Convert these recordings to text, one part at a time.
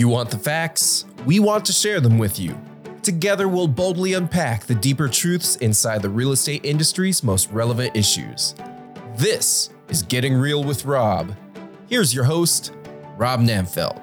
You want the facts? We want to share them with you. Together, we'll boldly unpack the deeper truths inside the real estate industry's most relevant issues. This is Getting Real with Rob. Here's your host, Rob Nanfelt.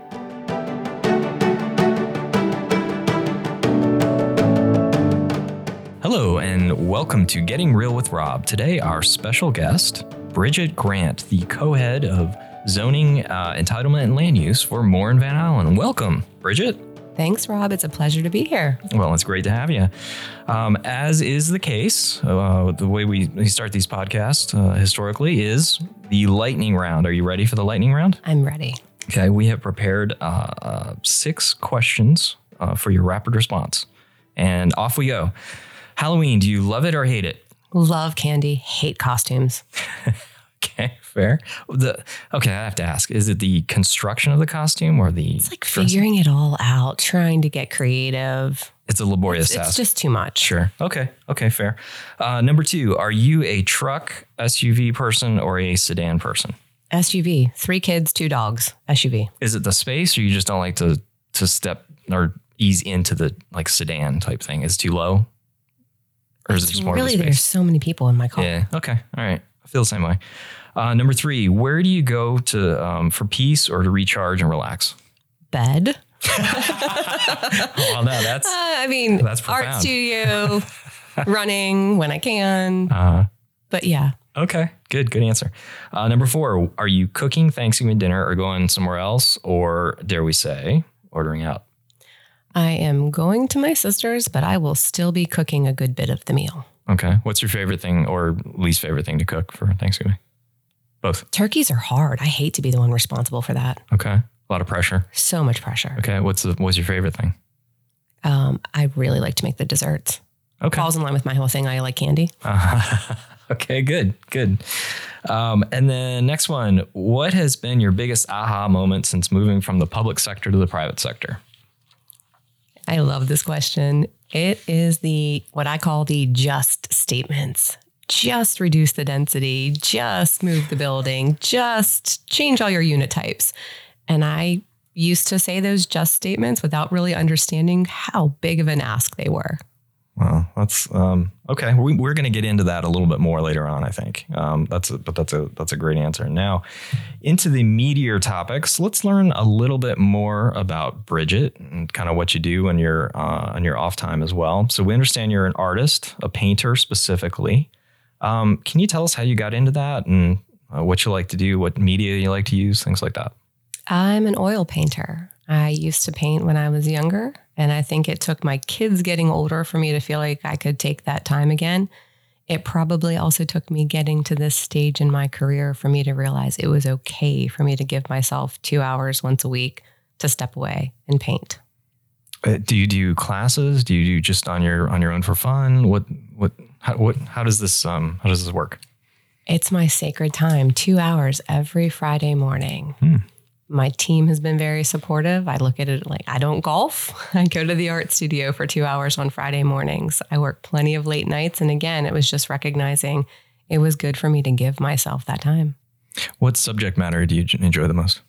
Hello, and welcome to Getting Real with Rob. Today, our special guest, Bridget Grant, the co head of zoning, uh, entitlement, and land use for Moore and Van Allen. Welcome, Bridget. Thanks, Rob. It's a pleasure to be here. Well, it's great to have you. Um, as is the case, uh, the way we, we start these podcasts uh, historically is the lightning round. Are you ready for the lightning round? I'm ready. Okay, we have prepared uh, uh, six questions uh, for your rapid response. And off we go. Halloween, do you love it or hate it? Love candy, hate costumes. Okay, fair. The okay, I have to ask: Is it the construction of the costume or the? It's like figuring it all out, trying to get creative. It's a laborious It's, task. it's just too much. sure. Okay. Okay. Fair. Uh, number two: Are you a truck SUV person or a sedan person? SUV, three kids, two dogs. SUV. Is it the space, or you just don't like to to step or ease into the like sedan type thing? Is it too low, or is it just more really, the there's so many people in my car. Yeah. Okay. All right. I feel the same way. Uh, number three: Where do you go to um, for peace or to recharge and relax? Bed. Well, no, that's Uh, I mean, That's art studio, running when I can. uh, But yeah, Okay, good, good answer. Uh, number four, are you cooking Thanksgiving dinner or going somewhere else, or dare we say, ordering out? I am going to my sister's, but I will still be cooking a good bit of the meal. Okay, what's your favorite thing or least favorite thing to cook for Thanksgiving? Both. Turkeys are hard. I hate to be the one responsible for that. Okay, a lot of pressure. So much pressure. Okay, what's the what's your favorite thing? Um, I really like to make the desserts. Okay. Falls in line with my whole thing. I like candy. Uh, okay, good, good. Um, and then next one, what has been your biggest aha moment since moving from the public sector to the private sector? I love this question. It is the what I call the just statements. Just reduce the density, just move the building, just change all your unit types. And I used to say those just statements without really understanding how big of an ask they were. Well, that's um, okay. We, we're going to get into that a little bit more later on, I think. Um, that's a, but that's a that's a great answer. Now, into the meatier topics. Let's learn a little bit more about Bridget and kind of what you do on your uh, on your off time as well. So we understand you're an artist, a painter specifically. Um, can you tell us how you got into that and uh, what you like to do, what media you like to use, things like that? I'm an oil painter. I used to paint when I was younger, and I think it took my kids getting older for me to feel like I could take that time again. It probably also took me getting to this stage in my career for me to realize it was okay for me to give myself two hours once a week to step away and paint. Uh, do you do classes? Do you do just on your on your own for fun? What what how, what how does this um how does this work? It's my sacred time, two hours every Friday morning. Hmm. My team has been very supportive. I look at it like I don't golf. I go to the art studio for two hours on Friday mornings. I work plenty of late nights. And again, it was just recognizing it was good for me to give myself that time. What subject matter do you enjoy the most?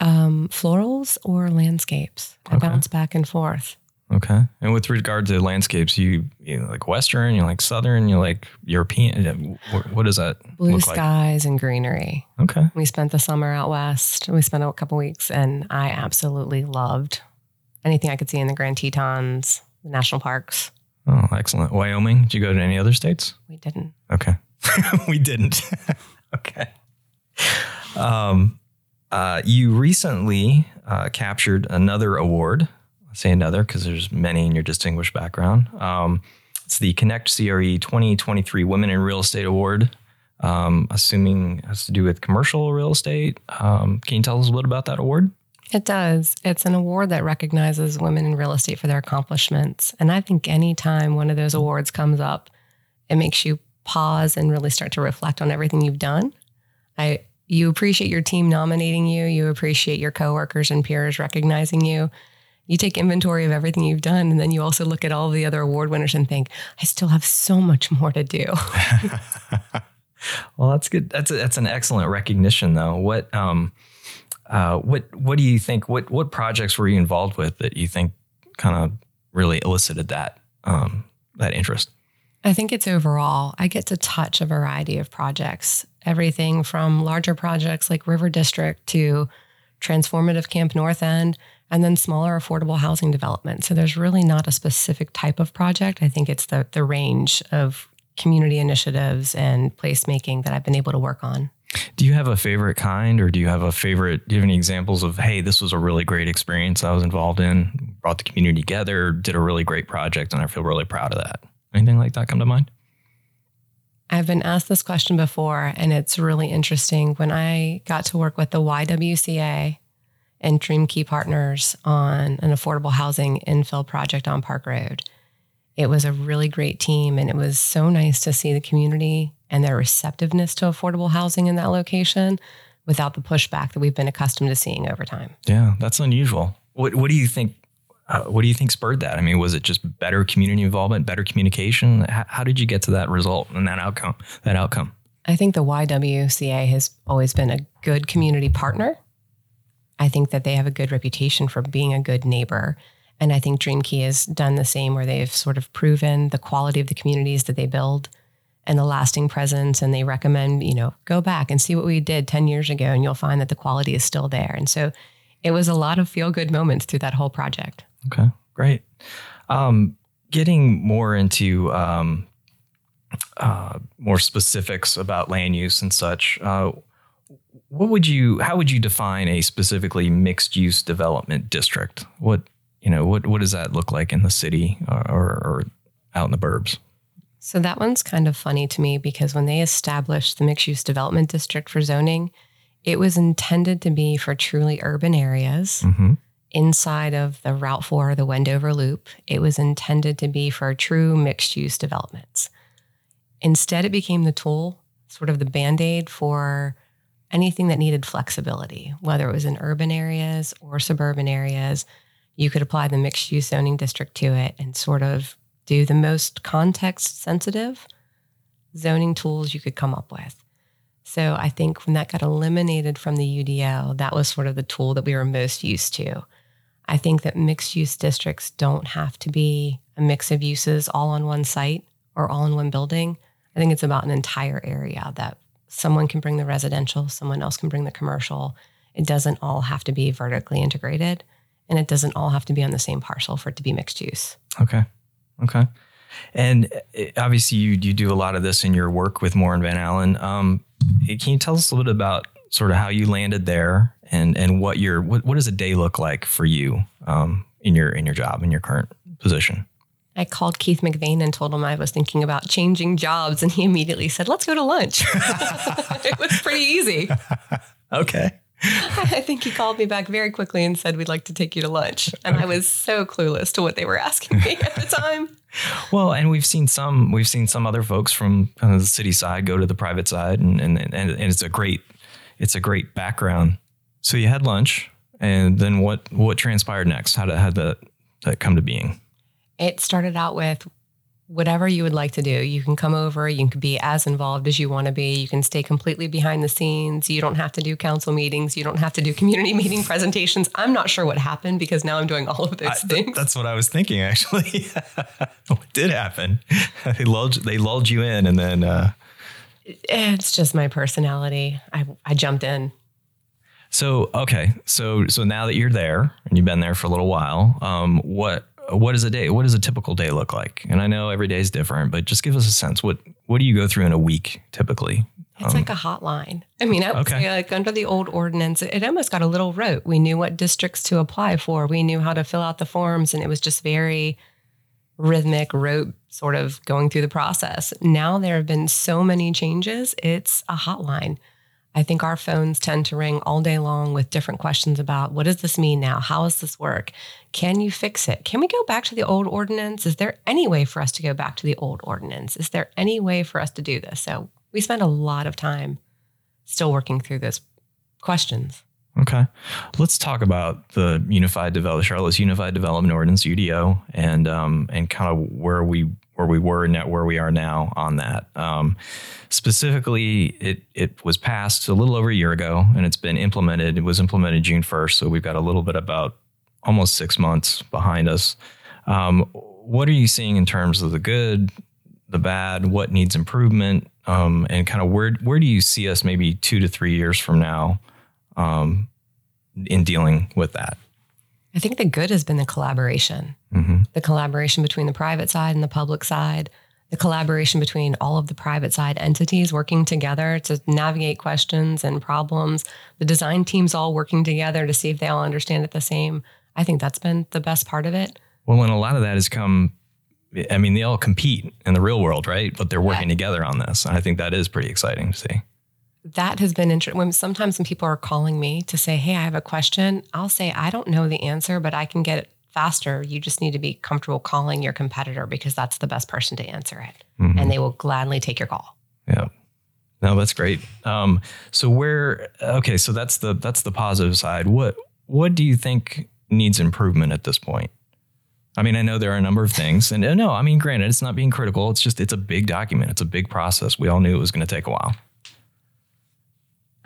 Um, florals or landscapes. I Okay. bounce back and forth. Okay. And with regard to landscapes, you you like Western, you like Southern, you like European. uh, wh- What does that Blue look like? skies and greenery. Okay. We spent the summer out west. We spent a couple weeks, and I absolutely loved anything I could see in the Grand Tetons, the national parks. Oh, excellent. Wyoming. Did you go to any other states? We didn't. Okay. we didn't. okay. Um, uh, you recently uh, captured another award. Say another because there's many in your distinguished background. Um, it's the Connect CRE 2023 Women in Real Estate Award. Um, assuming it has to do with commercial real estate. Um, can you tell us a little bit about that award? It does. It's an award that recognizes women in real estate for their accomplishments. And I think anytime one of those awards comes up, it makes you pause and really start to reflect on everything you've done. I you appreciate your team nominating you, you appreciate your coworkers and peers recognizing you. You take inventory of everything you've done and then you also look at all the other award winners and think, I still have so much more to do. Well, that's good. That's a, that's an excellent recognition, though. What um, Uh, what what do you think? What what projects were you involved with that you think kind of really elicited that um, that interest? I think it's overall. I get to touch a variety of projects, everything from larger projects like River District to transformative Camp North End, and then smaller affordable housing development. So there's really not a specific type of project. I think it's the the range of community initiatives and placemaking that I've been able to work on. Do you have a favorite kind, or do you have a favorite? Do you have any examples of, hey, this was a really great experience I was involved in, brought the community together, did a really great project, and I feel really proud of that? Anything like that come to mind? I've been asked this question before, and it's really interesting. When I got to work with the YWCA and DreamKey Partners on an affordable housing infill project on Park Road, it was a really great team, and it was so nice to see the community and their receptiveness to affordable housing in that location without the pushback that we've been accustomed to seeing over time. Yeah, that's unusual. What What do you think? Uh, what do you think spurred that? I mean, was it just better community involvement, better communication? How, how did you get to that result and that outcome? That outcome. I think the YWCA has always been a good community partner. I think that they have a good reputation for being a good neighbor. And I think DreamKey has done the same, where they've sort of proven the quality of the communities that they build and the lasting presence. And they recommend, you know, go back and see what we did 10 years ago, and you'll find that the quality is still there. And so it was a lot of feel good moments through that whole project. Okay, great. Um, getting more into um, uh, more specifics about land use and such. Uh, what would you? How would you define a specifically mixed use development district? What you know? What what does that look like in the city or, or, or out in the burbs? So that one's kind of funny to me because when they established the mixed use development district for zoning, it was intended to be for truly urban areas Mm-hmm. inside of the Route 4, the Wendover Loop. It was intended to be for true mixed use developments. Instead, it became the tool, sort of the band aid for anything that needed flexibility, whether it was in urban areas or suburban areas. You could apply the mixed use zoning district to it and sort of do the most context sensitive zoning tools you could come up with. So I think when that got eliminated from the UDL, that was sort of the tool that we were most used to. I think that mixed use districts don't have to be a mix of uses all on one site or all in one building. I think it's about an entire area that someone can bring the residential, someone else can bring the commercial. It doesn't all have to be vertically integrated and it doesn't all have to be on the same parcel for it to be mixed use. Okay. Okay. And uh, obviously, you you do a lot of this in your work with Moore and Van Allen. Um, can you tell us a little bit about sort of how you landed there and and what your what, what does a day look like for you um, in your in your job in your current position? I called Keith MacVean and told him I was thinking about changing jobs, and he immediately said, "Let's go to lunch." it was pretty easy. Okay. I think he called me back very quickly and said, "We'd like to take you to lunch," and I was so clueless to what they were asking me at the time. Well, and we've seen some we've seen some other folks from kind of the city side go to the private side, and and and, and it's a great it's a great background. So you had lunch, and then what what transpired next? How did how did that, that come to being? It started out with whatever you would like to do. You can come over, you can be as involved as you want to be. You can stay completely behind the scenes. You don't have to do council meetings. You don't have to do community meeting presentations. I'm not sure what happened because now I'm doing all of those I- th- things. that's what I was thinking, actually. what did happen? they lulled they lulled you in, and then uh, it's just my personality. I, I jumped in. so okay, so so now that you're there and you've been there for a little while, um, what what is a day? What does a typical day look like? And I know every day is different, but just give us a sense. What what do you go through in a week typically? It's um, like a hotline. I mean, I okay. like under the old ordinance, it almost got a little rote. We knew what districts to apply for. We knew how to fill out the forms, and it was just very rhythmic, rote sort of going through the process. Now there have been so many changes. It's a hotline. I think our phones tend to ring all day long with different questions about what does this mean now? How does this work? Can you fix it? Can we go back to the old ordinance? Is there any way for us to go back to the old ordinance? Is there any way for us to do this? So we spend a lot of time still working through those questions. Okay, let's talk about the Unified Develop Charlotte's Unified Development Ordinance (UDO) and um, and kind of where we where we were and where we are now on that. Um, specifically, it it was passed a little over a year ago, and it's been implemented. It was implemented June first, so we've got a little bit about almost six months behind us. Um, what are you seeing in terms of the good, the bad? What needs improvement? Um, and kind of where where do you see us maybe two to three years from now um, in dealing with that? I think the good has been the collaboration, Mm-hmm. the collaboration between the private side and the public side, the collaboration between all of the private side entities working together to navigate questions and problems, the design teams all working together to see if they all understand it the same. I think that's been the best part of it. Well, and a lot of that has come. I mean, they all compete in the real world, right? But they're working together on this. And I think that is pretty exciting to see. That has been interesting. When sometimes when people are calling me to say, "Hey, I have a question," I'll say, "I don't know the answer, but I can get it faster. You just need to be comfortable calling your competitor because that's the best person to answer it, Mhm. and they will gladly take your call." Yeah. No, that's great. Um, so where okay, so that's the that's the positive side. What what do you think needs improvement at this point? I mean, I know there are a number of things, and no, I mean, granted, it's not being critical. It's just it's a big document. It's a big process. We all knew it was going to take a while.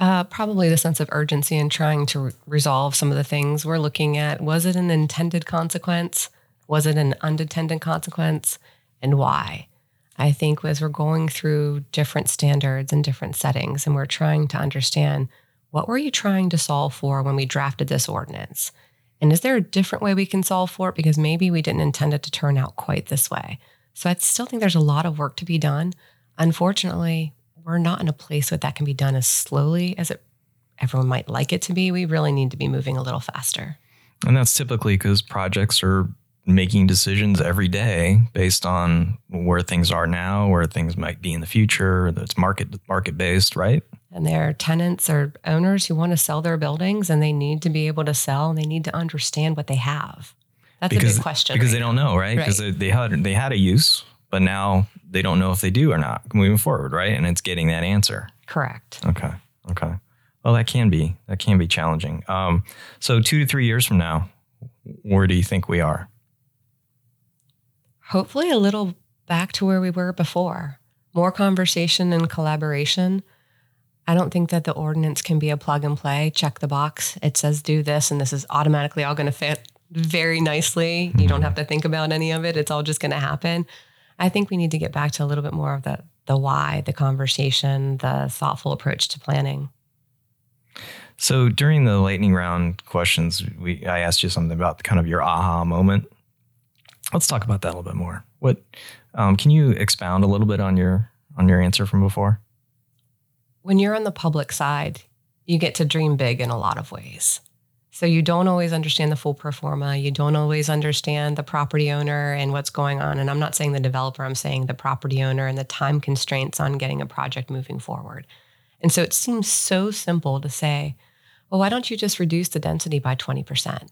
Uh, probably the sense of urgency in trying to re- resolve some of the things we're looking at. Was it an intended consequence? Was it an unintended consequence? And why? I think as we're going through different standards and different settings, and we're trying to understand what were you trying to solve for when we drafted this ordinance? And is there a different way we can solve for it? Because maybe we didn't intend it to turn out quite this way. So I still think there's a lot of work to be done. Unfortunately, we're not in a place where that can be done as slowly as it everyone might like it to be. We really need to be moving a little faster. And that's typically because projects are making decisions every day based on where things are now, where things might be in the future. That's market market based, right? And there are tenants or owners who want to sell their buildings and they need to be able to sell and they need to understand what they have. That's a big question. because right they don't know, right? Because Right. they, they had they had a use, but now they don't know if they do or not moving forward, right? And it's getting that answer. Correct. Okay, okay. Well, that can be that can be challenging. Um, so two to three years from now, where do you think we are? Hopefully, a little back to where we were before. More conversation and collaboration. I don't think that the ordinance can be a plug and play, check the box. It says do this, and this is automatically all going to fit very nicely. You don't have to think about any of it. It's all just going to happen. I think we need to get back to a little bit more of the the why, the conversation, the thoughtful approach to planning. So during the lightning round questions, we I asked you something about kind of your aha moment. Let's talk about that a little bit more. What um, can you expound a little bit on your on your answer from before? when you're on the public side, you get to dream big in a lot of ways. So you don't always understand the full pro forma. You don't always understand the property owner and what's going on. And I'm not saying the developer, I'm saying the property owner and the time constraints on getting a project moving forward. And so it seems so simple to say, well, why don't you just reduce the density by 20%?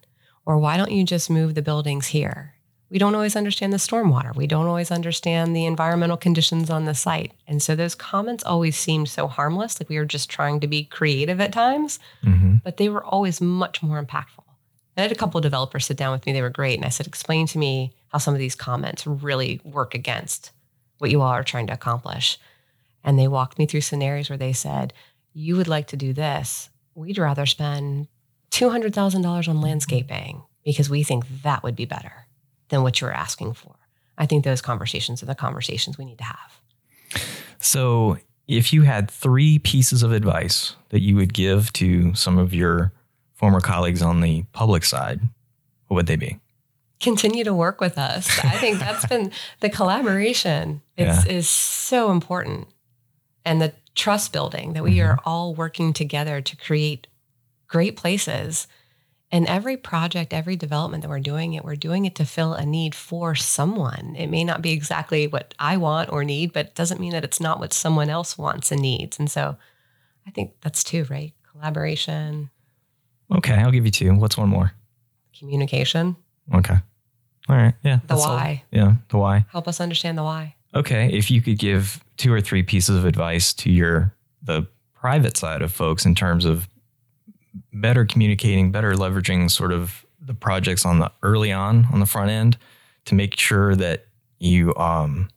Or why don't you just move the buildings here? We don't always understand the stormwater. We don't always understand the environmental conditions on the site. And so those comments always seemed so harmless, like we were just trying to be creative at times, Mm-hmm. Mm-hmm. but they were always much more impactful. I had a couple of developers sit down with me. They were great. And I said, explain to me how some of these comments really work against what you all are trying to accomplish. And they walked me through scenarios where they said, you would like to do this. We'd rather spend $200,000 on mm-hmm. landscaping because we think that would be better than what you're asking for. I think those conversations are the conversations we need to have. So, if you had three pieces of advice that you would give to some of your former colleagues on the public side, what would they be? continue to work with us. I think that's been the collaboration is, is so important. And the trust building that we mm-hmm. are all working together to create great places. And every project, every development that we're doing it, we're doing it to fill a need for someone. It may not be exactly what I want or need, but it doesn't mean that it's not what someone else wants and needs. And so I think that's two, right? Collaboration, Okay, I'll give you two. What's one more? communication, Okay. All right. Yeah. the that's all. why. Yeah. The why. Help us understand the why. Okay. If you could give two or three pieces of advice to your the private side of folks in terms of better communicating, better leveraging sort of the projects on the early on on the front end to make sure that you um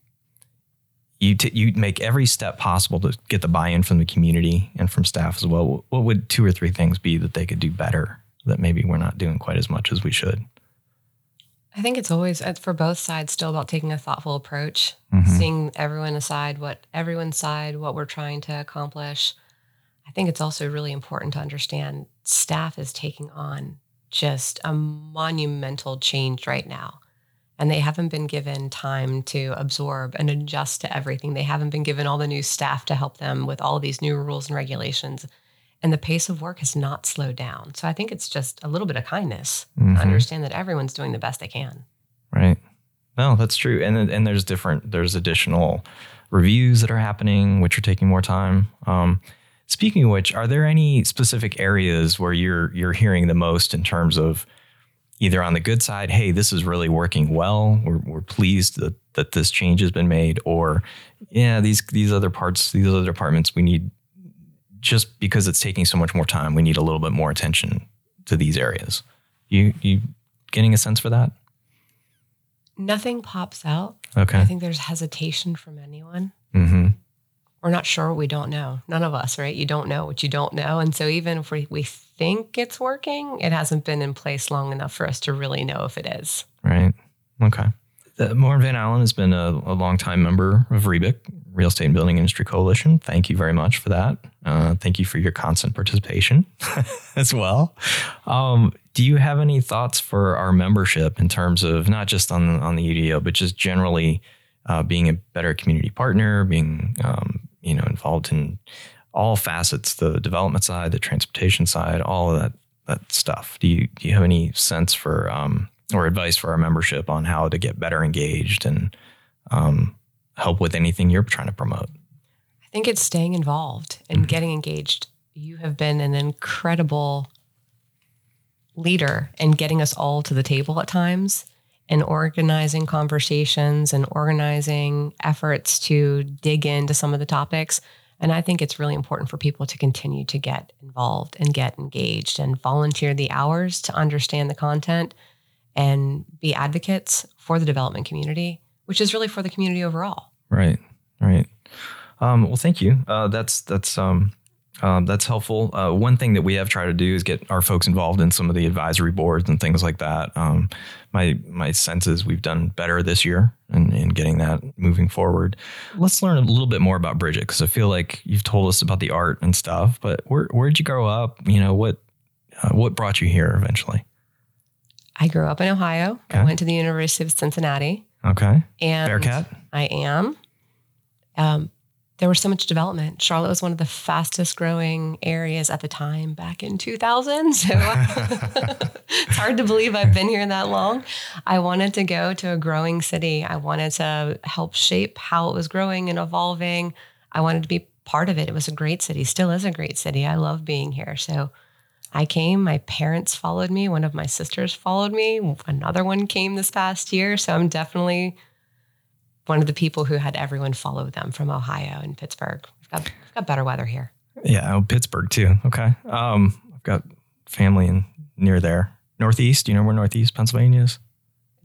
you t- you make every step possible to get the buy-in from the community and from staff as well. What would two or three things be that they could do better that maybe we're not doing quite as much as we should? I think it's always it's for both sides still about taking a thoughtful approach, Mhm. seeing everyone aside, what everyone's side, what we're trying to accomplish. I think it's also really important to understand staff is taking on just a monumental change right now. And they haven't been given time to absorb and adjust to everything. They haven't been given all the new staff to help them with all these new rules and regulations. And the pace of work has not slowed down. So I think it's just a little bit of kindness Mhm. to understand that everyone's doing the best they can. Right. No, that's true. And and there's different there's additional reviews that are happening, which are taking more time. Um, speaking of which, are there any specific areas where you're you're hearing the most in terms of either on the good side, hey, this is really working well. We're we're pleased that that this change has been made, or yeah, these these other parts, these other departments, we need just because it's taking so much more time, we need a little bit more attention to these areas. You you getting a sense for that? Nothing pops out. Okay. I think there's hesitation from anyone. Mm-hmm. We're not sure what we don't know. None of us, right? You don't know what you don't know. And so even if we, we think it's working, it hasn't been in place long enough for us to really know if it is. Right. Okay. Moore and Van Allen has been a, a longtime member of REBIC, Real Estate and Building Industry Coalition. Thank you very much for that. Uh, thank you for your constant participation as well. Um, do you have any thoughts for our membership in terms of not just on the, on the UDO, but just generally uh, being a better community partner, being um, you know involved in all facets, the development side, the transportation side, all of that that stuff. Do you do you have any sense for um, or advice for our membership on how to get better engaged and um, help with anything you're trying to promote? I think it's staying involved and getting engaged. You have been an incredible leader and getting us all to the table at times and organizing conversations and organizing efforts to dig into some of the topics. And I think it's really important for people to continue to get involved and get engaged and volunteer the hours to understand the content and be advocates for the development community, which is really for the community overall. Right, right. Um, well, thank you. Uh, that's that's um, um, that's helpful. Uh, one thing that we have tried to do is get our folks involved in some of the advisory boards and things like that. Um, my my sense is we've done better this year in, in getting that moving forward. Let's learn a little bit more about Bridget because I feel like you've told us about the art and stuff, but where where did you grow up? You know what uh, what brought you here eventually? I grew up in Ohio. I went to the University of Cincinnati, Okay, and Bearcat. I am. Um, there was so much development. Charlotte was one of the fastest growing areas at the time back in 2000. So it's hard to believe I've been here that long. I wanted to go to a growing city. I wanted to help shape how it was growing and evolving. I wanted to be part of it. It was a great city, still is a great city. I love being here. So I came, my parents followed me, one of my sisters followed me, another one came this past year. So I'm definitely one of the people who had everyone follow them from Ohio and Pittsburgh. We've got, we've got better weather here. Yeah, oh, Pittsburgh too. Okay. Um, I've got family in near there. Northeast. Do you know where Northeast Pennsylvania is?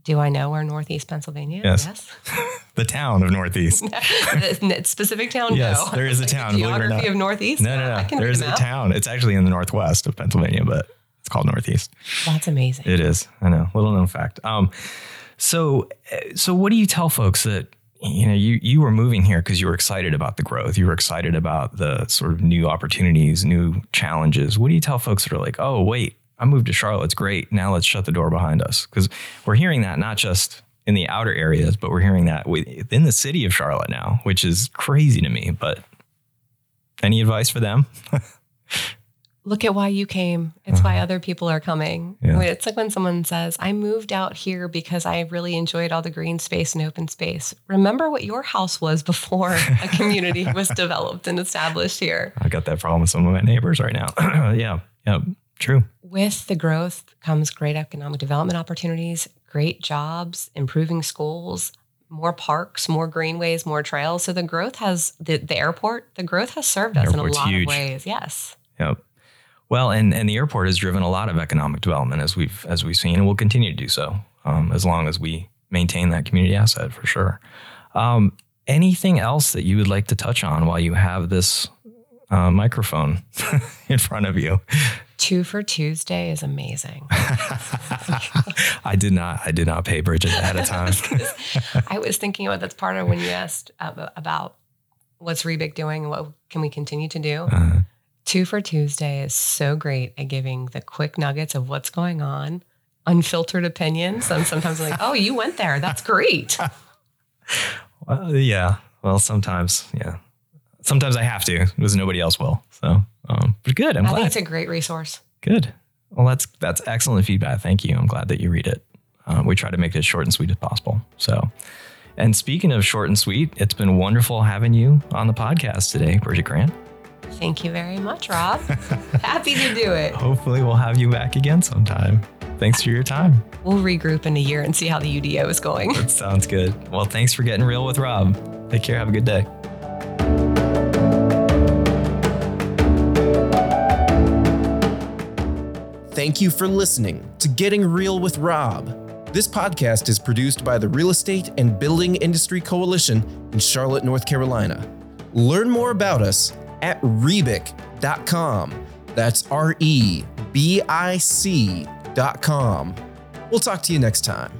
Do I know where Northeast Pennsylvania is? Yes. is? The town of Northeast. The specific town? Yes, no. there is a Like town, believe it or geography not. of Northeast? No, no, no. There's a map. town. It's actually in the northwest of Pennsylvania, but it's called Northeast. That's amazing. It is. I know. Little known fact. Um, so, uh, so what do you tell folks that you know you you were moving here because you were excited about the growth, you were excited about the sort of new opportunities, new challenges. What do you tell folks that are like, oh wait, I moved to Charlotte, it's great. Now let's shut the door behind us because we're hearing that not just in the outer areas, but we're hearing that within the city of Charlotte now, which is crazy to me. But any advice for them? Look at why you came. It's why other people are coming. Uh-huh. Yeah. It's like when someone says, I moved out here because I really enjoyed all the green space and open space. Remember what your house was before a community was developed and established here. I got that problem with some of my neighbors right now. yeah, yeah, true. With the growth comes great economic development opportunities, great jobs, improving schools, more parks, more greenways, more trails. So the growth has the, the airport, the growth has served us in a lot huge. of ways. Yes. Yep. Well, and and the airport has driven a lot of economic development as we've as we've seen, and will continue to do so um, as long as we maintain that community asset for sure. Um, anything else that you would like to touch on while you have this uh, microphone in front of you? Two for Tuesday is amazing. I did not. I did not pay Bridget ahead of time. I was thinking about that's part of when you asked about what's Rebic doing and what can we continue to do. Uh-huh. Two for Tuesday is so great at giving the quick nuggets of what's going on, unfiltered opinions. And sometimes I'm like, oh, you went there. That's great. well, yeah. Well, sometimes, yeah. Sometimes I have to because nobody else will. So, um, but good. I'm I glad. think it's a great resource. Good. Well, that's that's excellent feedback. Thank you. I'm glad that you read it. Um, we try to make it as short and sweet as possible. So, and speaking of short and sweet, it's been wonderful having you on the podcast today, Bridget Grant. Thank you very much, Rob. Happy to do it. Hopefully, we'll have you back again sometime. Thanks for your time. We'll regroup in a year and see how the UDO is going. That sounds good. Well, thanks for getting real with Rob. Take care. Have a good day. Thank you for listening to Getting Real with Rob. This podcast is produced by the Real Estate and Building Industry Coalition in Charlotte, North Carolina. Learn more about us at rebic.com. That's R E B I C.com. We'll talk to you next time.